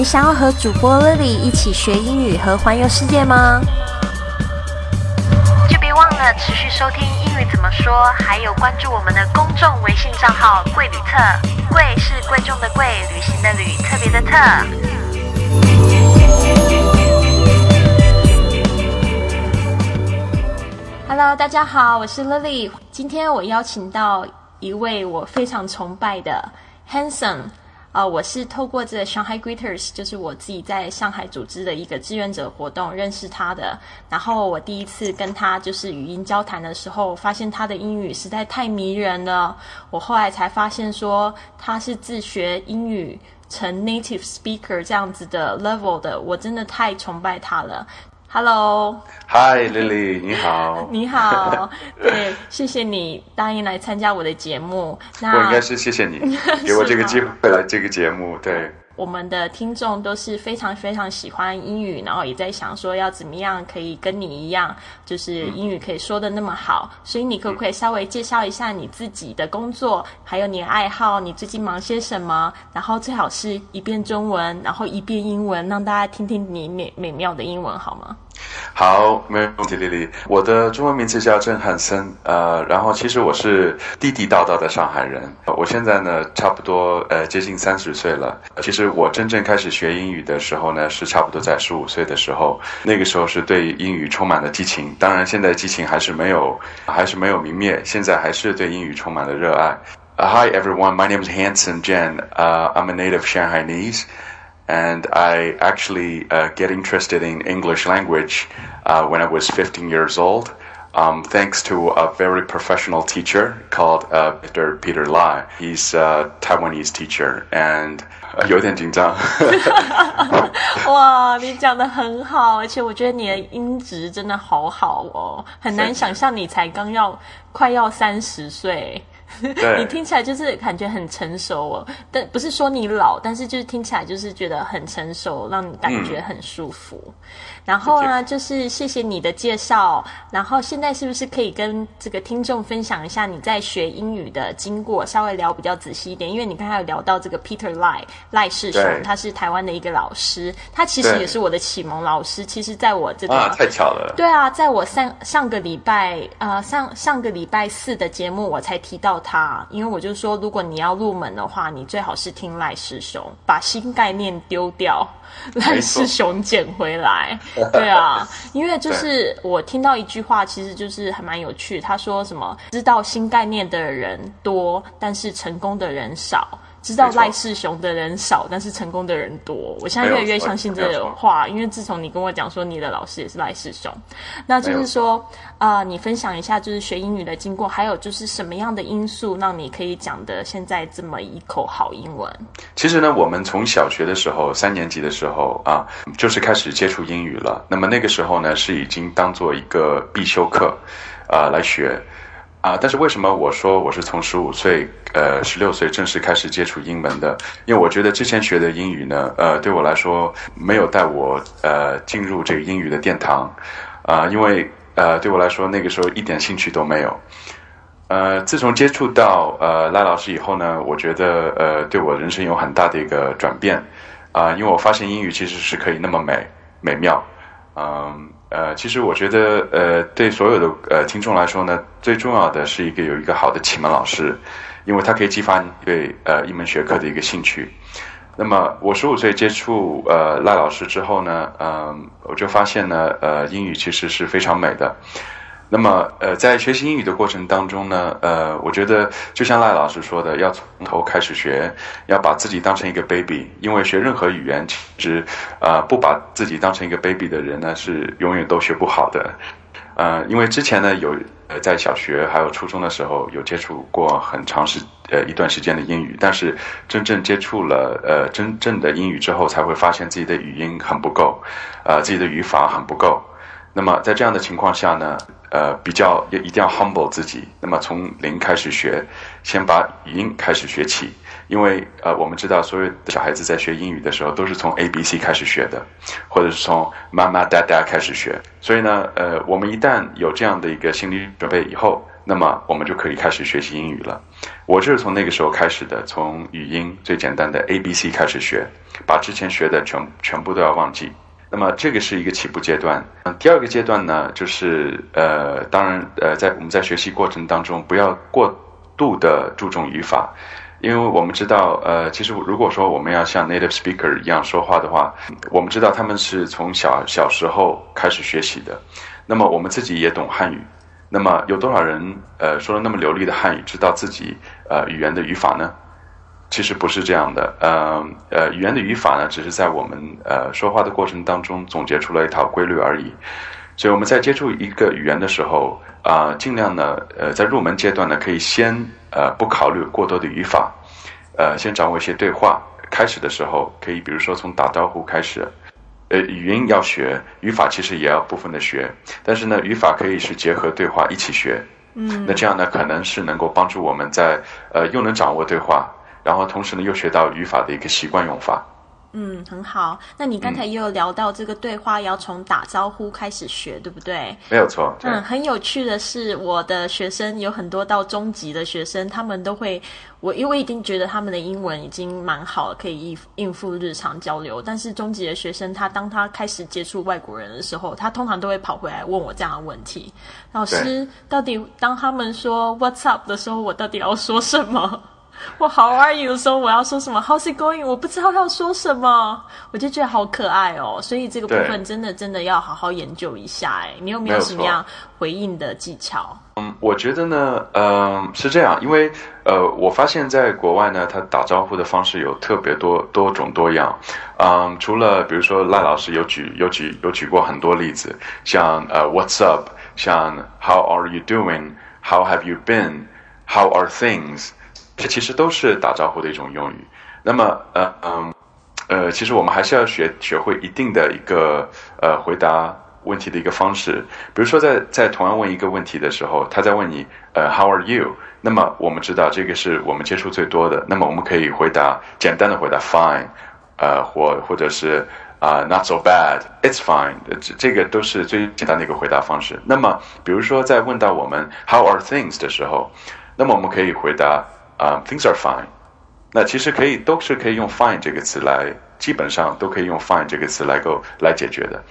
你想要和主播 Lily 一起学英语和环游世界吗？就别忘了持续收听英语怎么说，还有关注我们的公众微信账号“贵旅特”。贵是贵重的贵，旅行的旅，特别的特。Hello，大家好，我是 Lily。今天我邀请到一位我非常崇拜的 Hanson。啊，我是透过这个 Shanghai Greeters，就是我自己在上海组织的一个志愿者活动认识他的。然后我第一次跟他就是语音交谈的时候，发现他的英语实在太迷人了。我后来才发现说他是自学英语成 native speaker 这样子的 level 的，我真的太崇拜他了。Hello，Hi，Lily，你好。你好，对，谢谢你答应来参加我的节目。那我应该是谢谢你 给我这个机会来这个节目，对。我们的听众都是非常非常喜欢英语，然后也在想说要怎么样可以跟你一样，就是英语可以说的那么好。所以你可不可以稍微介绍一下你自己的工作，还有你的爱好，你最近忙些什么？然后最好是一遍中文，然后一遍英文，让大家听听你美美妙的英文好吗？好，没有问题，丽丽。我的中文名字叫郑汉森，呃，然后其实我是地地道道的上海人。我现在呢，差不多呃接近三十岁了。其实我真正开始学英语的时候呢，是差不多在十五岁的时候。那个时候是对英语充满了激情，当然现在激情还是没有，还是没有泯灭。现在还是对英语充满了热爱。Hi everyone, my name is Hanson Jen. Uh, I'm a native Shanghainese. and I actually uh, get interested in English language uh, when I was 15 years old. Um, thanks to a very professional teacher called uh, Peter Peter Lai. He's a Taiwanese teacher, and 有点紧张。哇，你讲的很好，而且我觉得你的音质真的好好哦，很难想象你才刚要快要三十岁。 你听起来就是感觉很成熟哦，但不是说你老，但是就是听起来就是觉得很成熟，让你感觉很舒服。然后呢，就是谢谢你的介绍。然后现在是不是可以跟这个听众分享一下你在学英语的经过，稍微聊比较仔细一点？因为你刚才有聊到这个 Peter 赖赖世雄，他是台湾的一个老师，他其实也是我的启蒙老师。其实，在我这个太巧了，对啊，在我上上个礼拜呃上上个礼拜四的节目，我才提到。他，因为我就说，如果你要入门的话，你最好是听赖师兄，把新概念丢掉，赖师兄捡回来。对啊，因为就是我听到一句话，其实就是还蛮有趣。他说什么？知道新概念的人多，但是成功的人少。知道赖世雄的人少，但是成功的人多。我现在越来越相信这个话，因为自从你跟我讲说你的老师也是赖世雄，那就是说，呃，你分享一下就是学英语的经过，还有就是什么样的因素让你可以讲的现在这么一口好英文？其实呢，我们从小学的时候，三年级的时候啊，就是开始接触英语了。那么那个时候呢，是已经当做一个必修课啊来学。啊，但是为什么我说我是从十五岁，呃，十六岁正式开始接触英文的？因为我觉得之前学的英语呢，呃，对我来说没有带我呃进入这个英语的殿堂，啊，因为呃对我来说那个时候一点兴趣都没有。呃，自从接触到呃赖老师以后呢，我觉得呃对我人生有很大的一个转变，啊，因为我发现英语其实是可以那么美美妙，嗯。呃，其实我觉得，呃，对所有的呃听众来说呢，最重要的是一个有一个好的启蒙老师，因为他可以激发你对呃一门学科的一个兴趣。那么我十五岁接触呃赖老师之后呢，嗯，我就发现呢，呃，英语其实是非常美的。那么，呃，在学习英语的过程当中呢，呃，我觉得就像赖老师说的，要从头开始学，要把自己当成一个 baby，因为学任何语言，其实，呃，不把自己当成一个 baby 的人呢，是永远都学不好的。呃，因为之前呢，有呃在小学还有初中的时候有接触过很长时呃一段时间的英语，但是真正接触了呃真正的英语之后，才会发现自己的语音很不够，呃，自己的语法很不够。那么在这样的情况下呢？呃，比较也一定要 humble 自己。那么从零开始学，先把语音开始学起。因为呃，我们知道所有的小孩子在学英语的时候，都是从 A B C 开始学的，或者是从妈妈、哒哒开始学。所以呢，呃，我们一旦有这样的一个心理准备以后，那么我们就可以开始学习英语了。我就是从那个时候开始的，从语音最简单的 A B C 开始学，把之前学的全全部都要忘记。那么这个是一个起步阶段。嗯，第二个阶段呢，就是呃，当然呃，在我们在学习过程当中，不要过度的注重语法，因为我们知道，呃，其实如果说我们要像 native speaker 一样说话的话，我们知道他们是从小小时候开始学习的。那么我们自己也懂汉语，那么有多少人呃说了那么流利的汉语，知道自己呃语言的语法呢？其实不是这样的，呃呃，语言的语法呢，只是在我们呃说话的过程当中总结出了一套规律而已。所以我们在接触一个语言的时候啊，尽量呢，呃，在入门阶段呢，可以先呃不考虑过多的语法，呃，先掌握一些对话。开始的时候可以，比如说从打招呼开始，呃，语音要学，语法其实也要部分的学，但是呢，语法可以是结合对话一起学。嗯，那这样呢，可能是能够帮助我们在呃又能掌握对话。然后同时呢，又学到语法的一个习惯用法。嗯，很好。那你刚才也有聊到这个对话要从打招呼开始学，对不对？没有错。嗯，很有趣的是，我的学生有很多到中级的学生，他们都会我因为已经觉得他们的英文已经蛮好了，可以应应付日常交流。但是中级的学生，他当他开始接触外国人的时候，他通常都会跑回来问我这样的问题：老师，到底当他们说 What's up 的时候，我到底要说什么？我 How are you 的时候，我要说什么？How's it going？我不知道要说什么，我就觉得好可爱哦。所以这个部分真的真的要好好研究一下。哎，你有没有什么样回应的技巧？嗯，我觉得呢，嗯，是这样，因为呃，我发现在国外呢，他打招呼的方式有特别多多种多样。嗯，除了比如说赖老师有举有举有举过很多例子，像呃 What's up？像 How are you doing？How have you been？How are things？这其实都是打招呼的一种用语。那么，呃，嗯，呃，其实我们还是要学学会一定的一个呃回答问题的一个方式。比如说，在在同样问一个问题的时候，他在问你，呃，How are you？那么我们知道这个是我们接触最多的。那么我们可以回答简单的回答 Fine，呃，或或者是啊 Not so bad，It's fine。这这个都是最简单的一个回答方式。那么，比如说在问到我们 How are things 的时候，那么我们可以回答。啊，things are fine。那其实可以都是可以用 fine 这个词来，基本上都可以用 fine 这个词来够来解决的。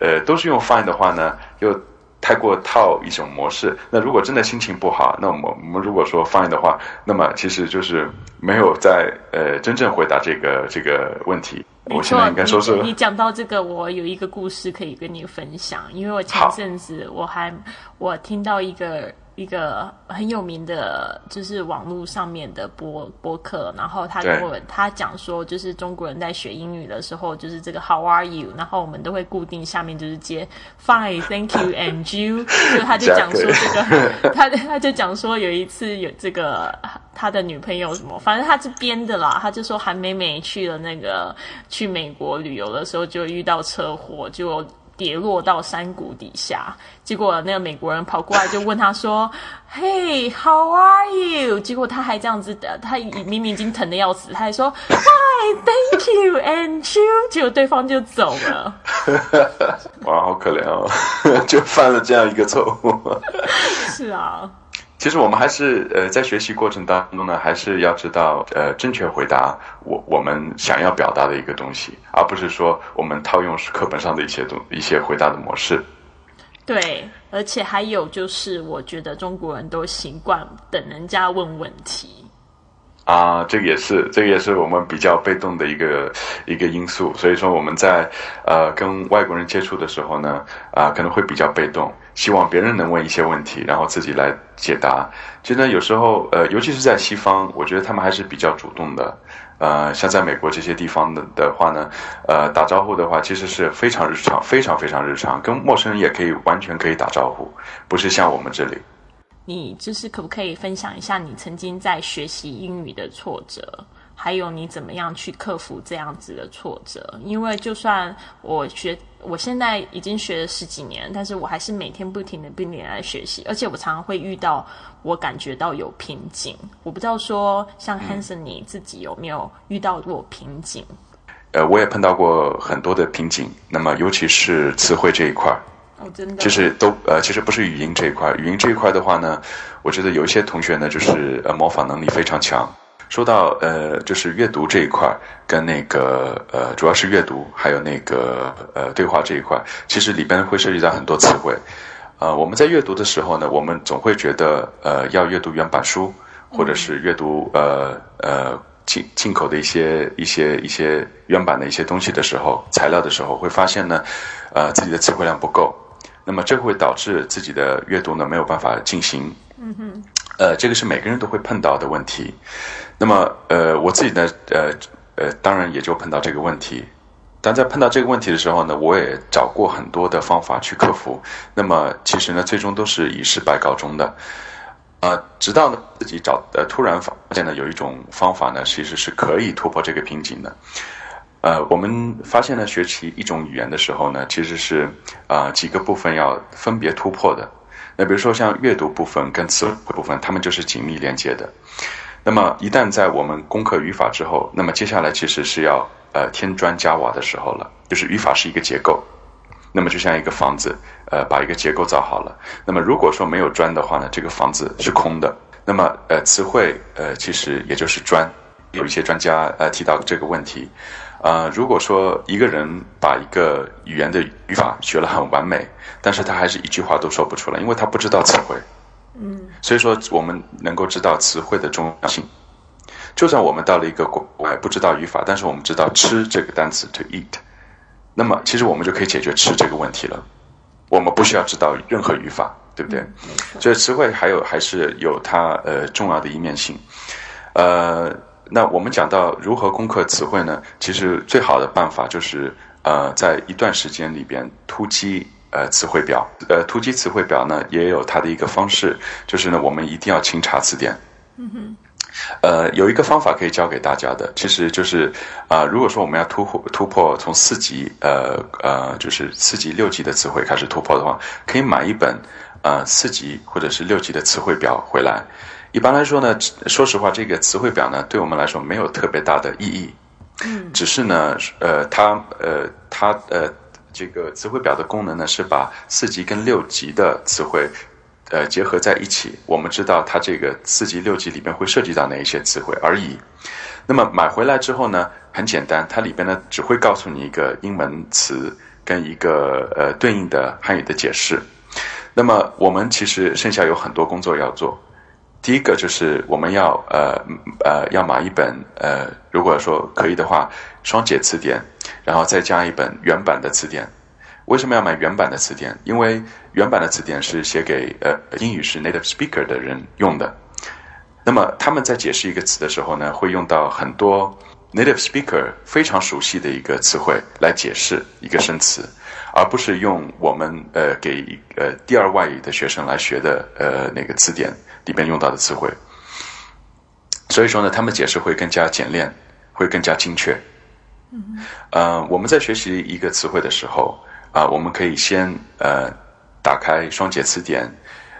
呃，都是用 fine 的话呢，又太过套一种模式。那如果真的心情不好，那我们我们如果说 fine 的话，那么其实就是没有在呃真正回答这个这个问题。我现在应该说是你讲到这个，我有一个故事可以跟你分享，因为我前阵子我还我听到一个。一个很有名的，就是网络上面的播播客，然后他跟我他讲说，就是中国人在学英语的时候，就是这个 How are you？然后我们都会固定下面就是接 Fine，Thank you，and you。就他就讲说这个，他他就讲说有一次有这个他的女朋友什么，反正他是编的啦。他就说韩美美去了那个去美国旅游的时候，就遇到车祸，就。跌落到山谷底下，结果那个美国人跑过来就问他说：“Hey, how are you？” 结果他还这样子的，他明明已经疼的要死，他还说：“Hi, thank you, and you。”结果对方就走了。哇，好可怜哦，就犯了这样一个错误。是啊。其实我们还是呃在学习过程当中呢，还是要知道呃正确回答我我们想要表达的一个东西，而不是说我们套用课本上的一些东一些回答的模式。对，而且还有就是，我觉得中国人都习惯等人家问问题。啊，这个也是，这个也是我们比较被动的一个一个因素。所以说我们在呃跟外国人接触的时候呢，啊可能会比较被动，希望别人能问一些问题，然后自己来解答。其实呢，有时候呃，尤其是在西方，我觉得他们还是比较主动的。呃，像在美国这些地方的的话呢，呃，打招呼的话其实是非常日常，非常非常日常，跟陌生人也可以完全可以打招呼，不是像我们这里。你就是可不可以分享一下你曾经在学习英语的挫折，还有你怎么样去克服这样子的挫折？因为就算我学，我现在已经学了十几年，但是我还是每天不停的不停来学习，而且我常常会遇到我感觉到有瓶颈。我不知道说像 Hanson 你自己有没有遇到过瓶颈？呃，我也碰到过很多的瓶颈，那么尤其是词汇这一块儿。哦，真的，就是都呃，其实不是语音这一块，语音这一块的话呢，我觉得有一些同学呢，就是呃模仿能力非常强。说到呃，就是阅读这一块，跟那个呃，主要是阅读，还有那个呃对话这一块，其实里边会涉及到很多词汇。呃，我们在阅读的时候呢，我们总会觉得呃，要阅读原版书，或者是阅读呃呃进进口的一些一些一些原版的一些东西的时候，材料的时候，会发现呢，呃，自己的词汇量不够。那么这会导致自己的阅读呢没有办法进行。嗯哼。呃，这个是每个人都会碰到的问题。那么，呃，我自己呢，呃呃，当然也就碰到这个问题。但在碰到这个问题的时候呢，我也找过很多的方法去克服。那么，其实呢，最终都是以失败告终的。呃，直到呢自己找呃突然发现呢有一种方法呢，其实是可以突破这个瓶颈的。呃，我们发现呢，学习一种语言的时候呢，其实是啊几个部分要分别突破的。那比如说像阅读部分跟词汇部分，它们就是紧密连接的。那么一旦在我们攻克语法之后，那么接下来其实是要呃添砖加瓦的时候了。就是语法是一个结构，那么就像一个房子，呃把一个结构造好了。那么如果说没有砖的话呢，这个房子是空的。那么呃词汇呃其实也就是砖。有一些专家呃提到这个问题。啊，如果说一个人把一个语言的语法学了很完美，但是他还是一句话都说不出来，因为他不知道词汇。嗯，所以说我们能够知道词汇的重要性。就算我们到了一个国外不知道语法，但是我们知道吃这个单词 to eat，那么其实我们就可以解决吃这个问题了。我们不需要知道任何语法，对不对？所以词汇还有还是有它呃重要的一面性，呃。那我们讲到如何攻克词汇呢？其实最好的办法就是呃，在一段时间里边突击呃词汇表。呃，突击词汇表呢，也有它的一个方式，就是呢，我们一定要勤查词典。嗯哼。呃，有一个方法可以教给大家的，其实就是啊，如果说我们要突破突破从四级呃呃，就是四级六级的词汇开始突破的话，可以买一本呃四级或者是六级的词汇表回来。一般来说呢，说实话，这个词汇表呢，对我们来说没有特别大的意义。嗯，只是呢，呃，它呃，它呃，这个词汇表的功能呢，是把四级跟六级的词汇，呃，结合在一起。我们知道它这个四级、六级里面会涉及到哪一些词汇而已。那么买回来之后呢，很简单，它里边呢只会告诉你一个英文词跟一个呃对应的汉语的解释。那么我们其实剩下有很多工作要做。第一个就是我们要呃呃要买一本呃，如果说可以的话，双解词典，然后再加一本原版的词典。为什么要买原版的词典？因为原版的词典是写给呃英语是 native speaker 的人用的。那么他们在解释一个词的时候呢，会用到很多 native speaker 非常熟悉的一个词汇来解释一个生词。而不是用我们呃给呃第二外语的学生来学的呃那个词典里边用到的词汇，所以说呢，他们解释会更加简练，会更加精确。嗯，呃，我们在学习一个词汇的时候啊，我们可以先呃打开双解词典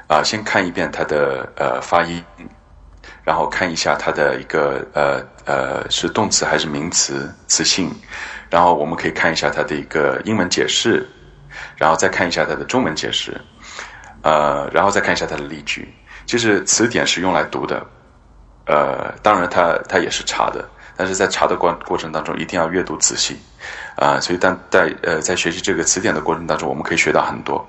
啊，先看一遍它的呃发音，然后看一下它的一个呃呃是动词还是名词词性。然后我们可以看一下它的一个英文解释，然后再看一下它的中文解释，呃，然后再看一下它的例句。其实词典是用来读的，呃，当然它它也是查的，但是在查的过过程当中一定要阅读仔细，啊，所以但在呃在学习这个词典的过程当中，我们可以学到很多。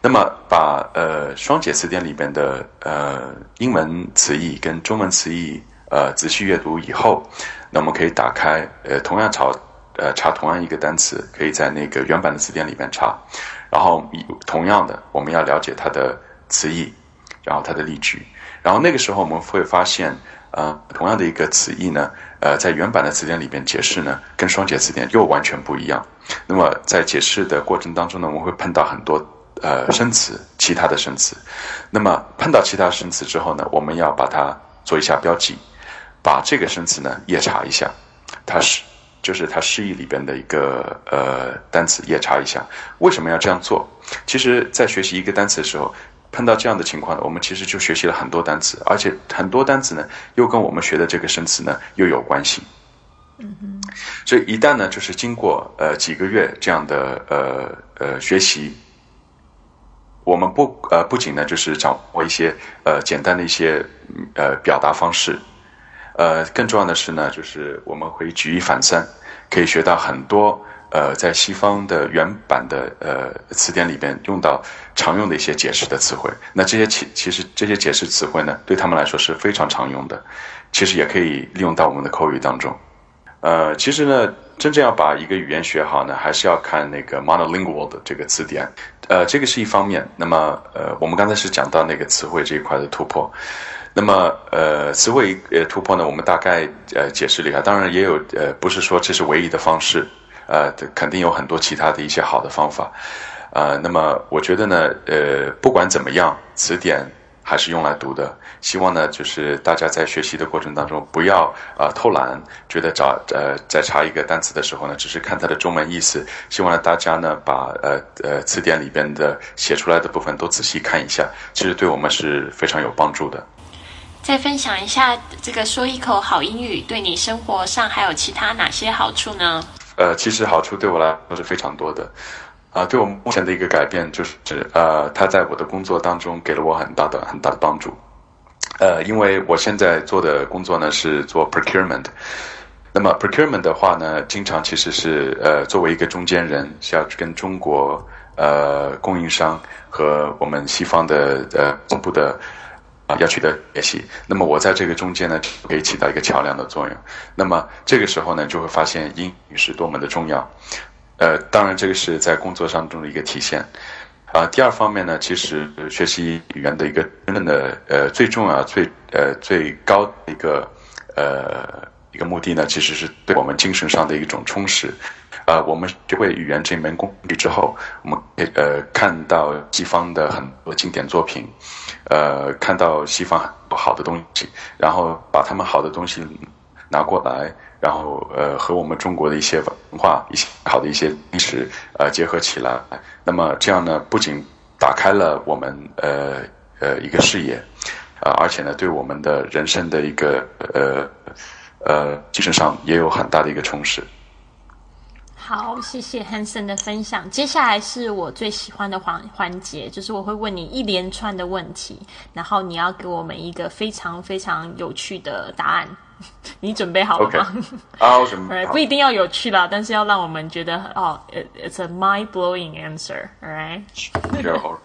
那么把呃双解词典里边的呃英文词义跟中文词义呃仔细阅读以后，那我们可以打开呃同样朝。呃，查同样一个单词，可以在那个原版的词典里边查，然后同样的，我们要了解它的词义，然后它的例句，然后那个时候我们会发现，呃，同样的一个词义呢，呃，在原版的词典里边解释呢，跟双解词典又完全不一样。那么在解释的过程当中呢，我们会碰到很多呃生词，其他的生词。那么碰到其他生词之后呢，我们要把它做一下标记，把这个生词呢夜查一下，它是。就是它释义里边的一个呃单词，也查一下为什么要这样做。其实，在学习一个单词的时候，碰到这样的情况，我们其实就学习了很多单词，而且很多单词呢，又跟我们学的这个生词呢又有关系。嗯哼。所以一旦呢，就是经过呃几个月这样的呃呃学习，我们不呃不仅呢就是掌握一些呃简单的一些呃表达方式，呃更重要的是呢就是我们会举一反三，可以学到很多呃在西方的原版的呃词典里边用到常用的一些解释的词汇。那这些其其实这些解释词汇呢对他们来说是非常常用的，其实也可以利用到我们的口语当中。呃，其实呢，真正要把一个语言学好呢，还是要看那个 monolingual 的这个词典。呃，这个是一方面。那么，呃，我们刚才是讲到那个词汇这一块的突破。那么，呃，词汇呃突破呢，我们大概呃解释了一下。当然，也有呃，不是说这是唯一的方式。呃，肯定有很多其他的一些好的方法。呃，那么我觉得呢，呃，不管怎么样，词典。还是用来读的，希望呢，就是大家在学习的过程当中，不要啊偷懒，觉得找呃在查一个单词的时候呢，只是看它的中文意思。希望呢大家呢把呃呃词典里边的写出来的部分都仔细看一下，其实对我们是非常有帮助的。再分享一下这个说一口好英语对你生活上还有其他哪些好处呢？呃，其实好处对我来说是非常多的。啊，对我目前的一个改变就是指，呃，他在我的工作当中给了我很大的很大的帮助。呃，因为我现在做的工作呢是做 procurement，那么 procurement 的话呢，经常其实是呃作为一个中间人，是要跟中国呃供应商和我们西方的呃总部的啊要取得联系。那么我在这个中间呢，可以起到一个桥梁的作用。那么这个时候呢，就会发现英语是多么的重要。呃，当然，这个是在工作当中的一个体现，啊，第二方面呢，其实学习语言的一个真正的呃最重要、最呃最高的一个呃一个目的呢，其实是对我们精神上的一种充实，啊，我们学会语言这门工具之后，我们可以呃看到西方的很多经典作品，呃，看到西方很多好的东西，然后把他们好的东西拿过来。然后，呃，和我们中国的一些文化、一些好的一些历史，呃，结合起来，那么这样呢，不仅打开了我们呃呃一个视野，啊，而且呢，对我们的人生的一个呃呃精神上也有很大的一个充实。好，谢谢 Hanson 的分享。接下来是我最喜欢的环环节，就是我会问你一连串的问题，然后你要给我们一个非常非常有趣的答案。你准备好了吗？啊，我准备。不一定要有趣啦，但是要让我们觉得哦，it's a mind blowing answer，alright？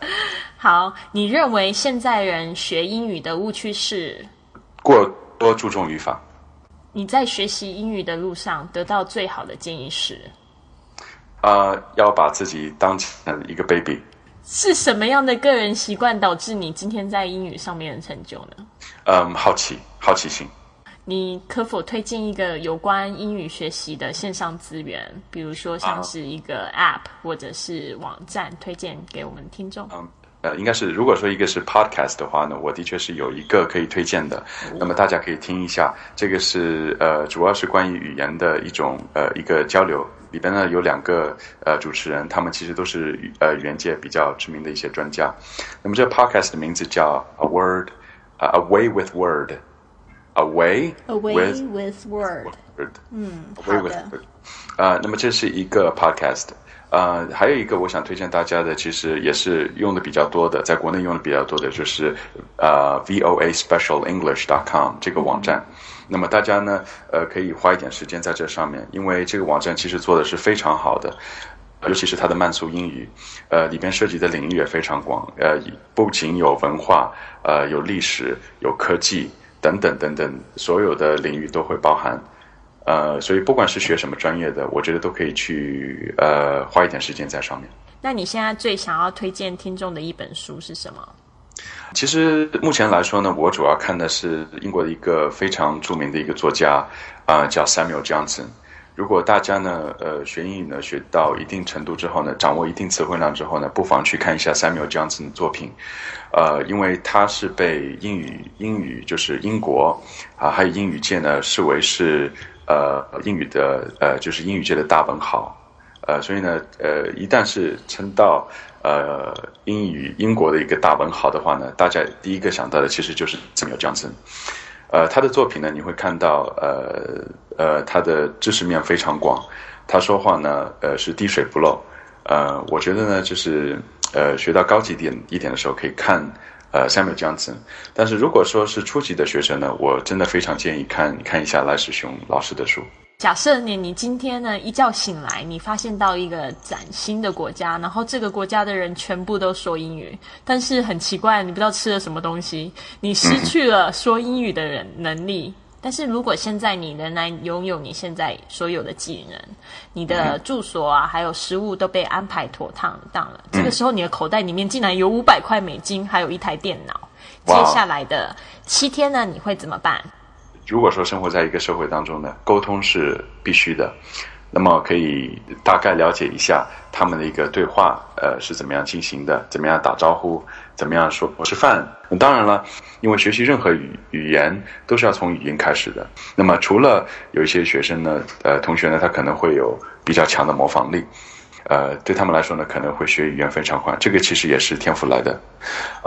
好，你认为现在人学英语的误区是过多注重语法？你在学习英语的路上得到最好的建议是？啊，要把自己当成一个 baby。是什么样的个人习惯导致你今天在英语上面的成就呢？嗯，好奇，好奇心。你可否推荐一个有关英语学习的线上资源，比如说像是一个 App 或者是网站，推荐给我们听众？嗯，呃，应该是如果说一个是 Podcast 的话呢，我的确是有一个可以推荐的，那么大家可以听一下。这个是呃，主要是关于语言的一种呃一个交流，里边呢有两个呃主持人，他们其实都是呃语言界比较知名的一些专家。那么这个 Podcast 的名字叫 A Word，呃，A Way with Word。Away with word，嗯，好的。啊，那么这是一个 podcast，啊，还有一个我想推荐大家的，其实也是用的比较多的，在国内用的比较多的，就是呃，VOA Special English dot com 这个网站。那么大家呢，呃，可以花一点时间在这上面，因为这个网站其实做的是非常好的，尤其是它的慢速英语，呃，里边涉及的领域也非常广，呃，不仅有文化，呃，有历史，有科技。等等等等，所有的领域都会包含，呃，所以不管是学什么专业的，我觉得都可以去呃花一点时间在上面。那你现在最想要推荐听众的一本书是什么？其实目前来说呢，我主要看的是英国的一个非常著名的一个作家，啊，叫 Samuel Johnson。如果大家呢，呃，学英语呢学到一定程度之后呢，掌握一定词汇量之后呢，不妨去看一下 Samuel Johnson 的作品，呃，因为他是被英语英语就是英国啊，还有英语界呢视为是呃英语的呃就是英语界的大文豪，呃，所以呢，呃，一旦是称到呃英语英国的一个大文豪的话呢，大家第一个想到的其实就是 Samuel Johnson。呃，他的作品呢，你会看到，呃呃，他的知识面非常广，他说话呢，呃，是滴水不漏，呃，我觉得呢，就是呃学到高级点一点的时候，可以看呃 Samuel Johnson。但是如果说是初级的学生呢，我真的非常建议看看一下赖世雄老师的书。假设你你今天呢一觉醒来，你发现到一个崭新的国家，然后这个国家的人全部都说英语，但是很奇怪，你不知道吃了什么东西，你失 去了说英语的人能力。但是如果现在你仍然拥有你现在所有的技能，你的住所啊，还有食物都被安排妥当当了，这个时候你的口袋里面竟然有五百块美金，还有一台电脑。接下来的七天呢，你会怎么办？如果说生活在一个社会当中呢，沟通是必须的，那么可以大概了解一下他们的一个对话，呃，是怎么样进行的，怎么样打招呼，怎么样说我吃饭。当然了，因为学习任何语语言都是要从语音开始的。那么除了有一些学生呢，呃，同学呢，他可能会有比较强的模仿力，呃，对他们来说呢，可能会学语言非常快，这个其实也是天赋来的。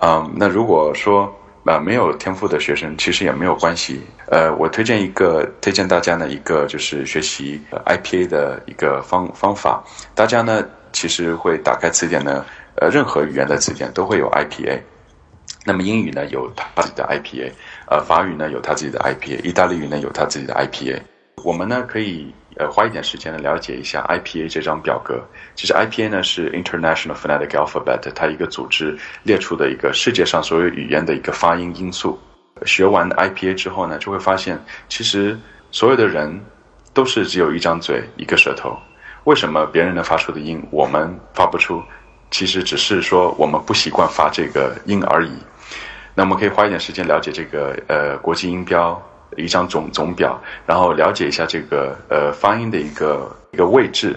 嗯，那如果说。啊，没有天赋的学生其实也没有关系。呃，我推荐一个，推荐大家呢一个就是学习 IPA 的一个方方法。大家呢其实会打开词典呢，呃，任何语言的词典都会有 IPA。那么英语呢有它自己的 IPA，呃，法语呢有它自己的 IPA，意大利语呢有它自己的 IPA。我们呢可以。呃，花一点时间呢，了解一下 IPA 这张表格。其实 IPA 呢是 International Phonetic Alphabet，它一个组织列出的一个世界上所有语言的一个发音因素。学完 IPA 之后呢，就会发现，其实所有的人都是只有一张嘴、一个舌头。为什么别人能发出的音，我们发不出？其实只是说我们不习惯发这个音而已。那我们可以花一点时间了解这个呃国际音标。一张总总表，然后了解一下这个呃发音的一个一个位置，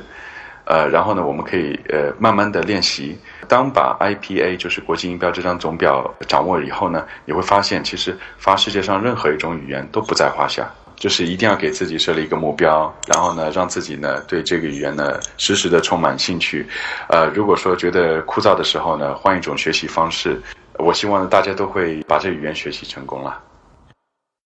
呃，然后呢，我们可以呃慢慢的练习。当把 IPA 就是国际音标这张总表掌握以后呢，你会发现其实发世界上任何一种语言都不在话下。就是一定要给自己设立一个目标，然后呢，让自己呢对这个语言呢时时的充满兴趣。呃，如果说觉得枯燥的时候呢，换一种学习方式。我希望大家都会把这语言学习成功了。